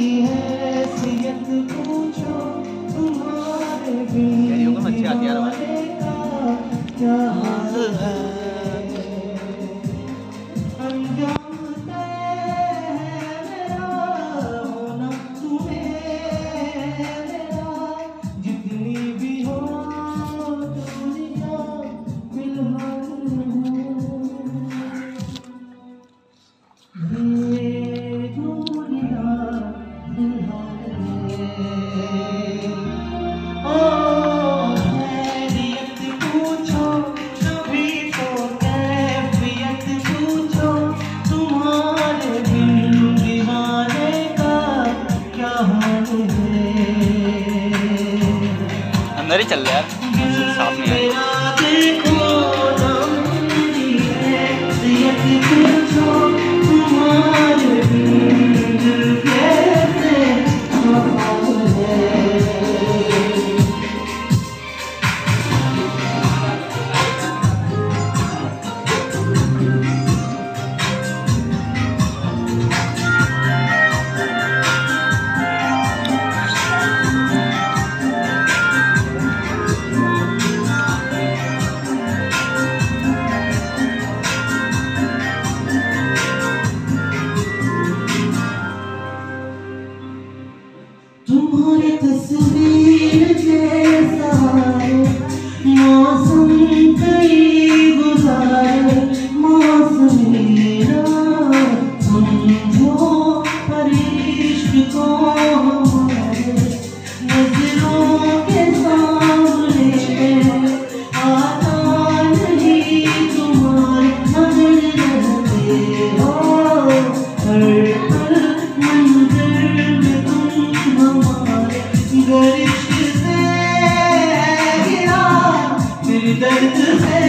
की हैसियत पूछो। अंदर ही चल रहा है साफ़ नहीं तस्वीर जैसा मौसम कई you think it's a